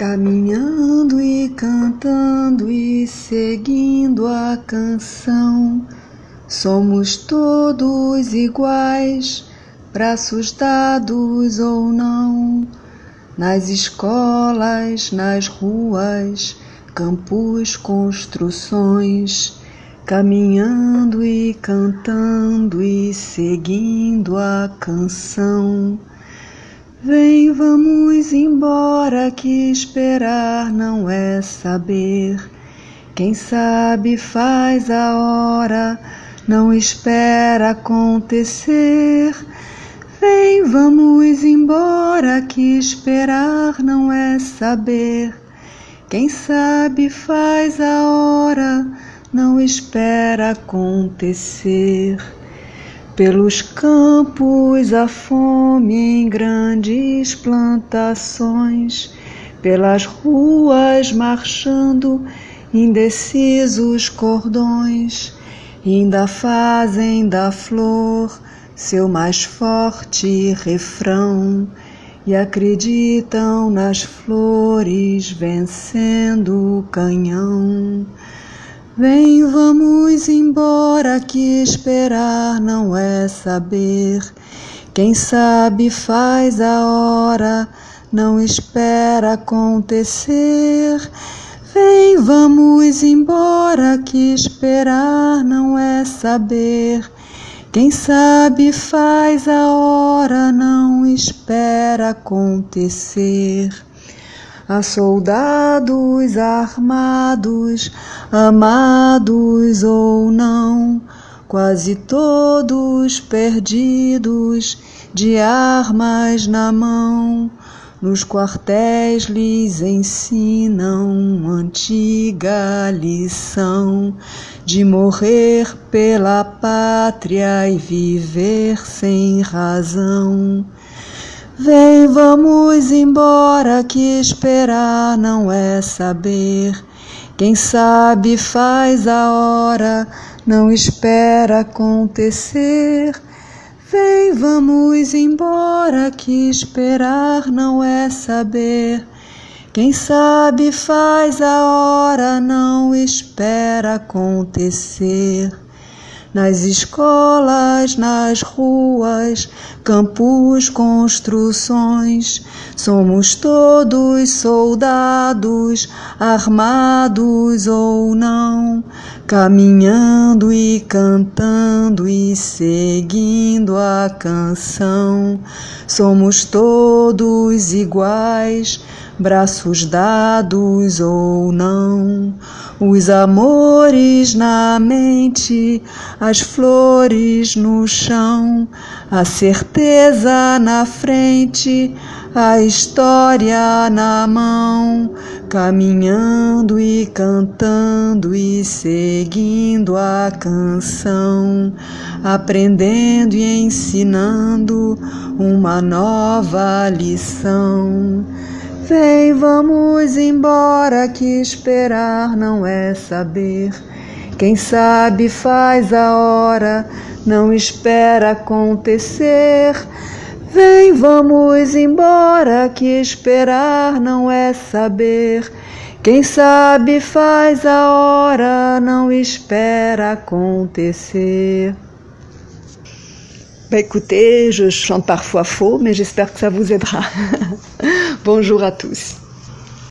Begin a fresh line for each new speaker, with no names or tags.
Caminhando e cantando e seguindo a canção, somos todos iguais, braços dados ou não, nas escolas, nas ruas, campos, construções, caminhando e cantando e seguindo a canção. Vem, vamos embora, que esperar não é saber. Quem sabe faz a hora, não espera acontecer. Vem, vamos embora, que esperar não é saber. Quem sabe faz a hora, não espera acontecer. Pelos campos a fome em grandes plantações, pelas ruas marchando indecisos cordões, ainda fazem da flor seu mais forte refrão e acreditam nas flores vencendo o canhão. Vem, vamos embora, que esperar não é saber. Quem sabe faz a hora, não espera acontecer. Vem, vamos embora, que esperar não é saber. Quem sabe faz a hora, não espera acontecer a soldados armados, amados ou não, quase todos perdidos, de armas na mão. Nos quartéis lhes ensinam antiga lição de morrer pela pátria e viver sem razão. Vem, vamos embora, que esperar não é saber. Quem sabe faz a hora, não espera acontecer. Vem, vamos embora, que esperar não é saber. Quem sabe faz a hora, não espera acontecer nas escolas, nas ruas, campos, construções. Somos todos soldados, armados ou não, caminhando e cantando e seguindo a canção. Somos todos iguais braços dados ou não, os amores na mente, as flores no chão, a certeza na frente, a história na mão, caminhando e cantando e seguindo a canção, aprendendo e ensinando uma nova lição. Vem, vamos embora, que esperar não é saber. Quem sabe faz a hora, não espera acontecer. Vem, vamos embora, que esperar não é saber. Quem sabe faz a hora, não espera acontecer.
Bah, écoutez, je chante parfois faux, mais j'espère que ça vous aidera. Bonjour à tous.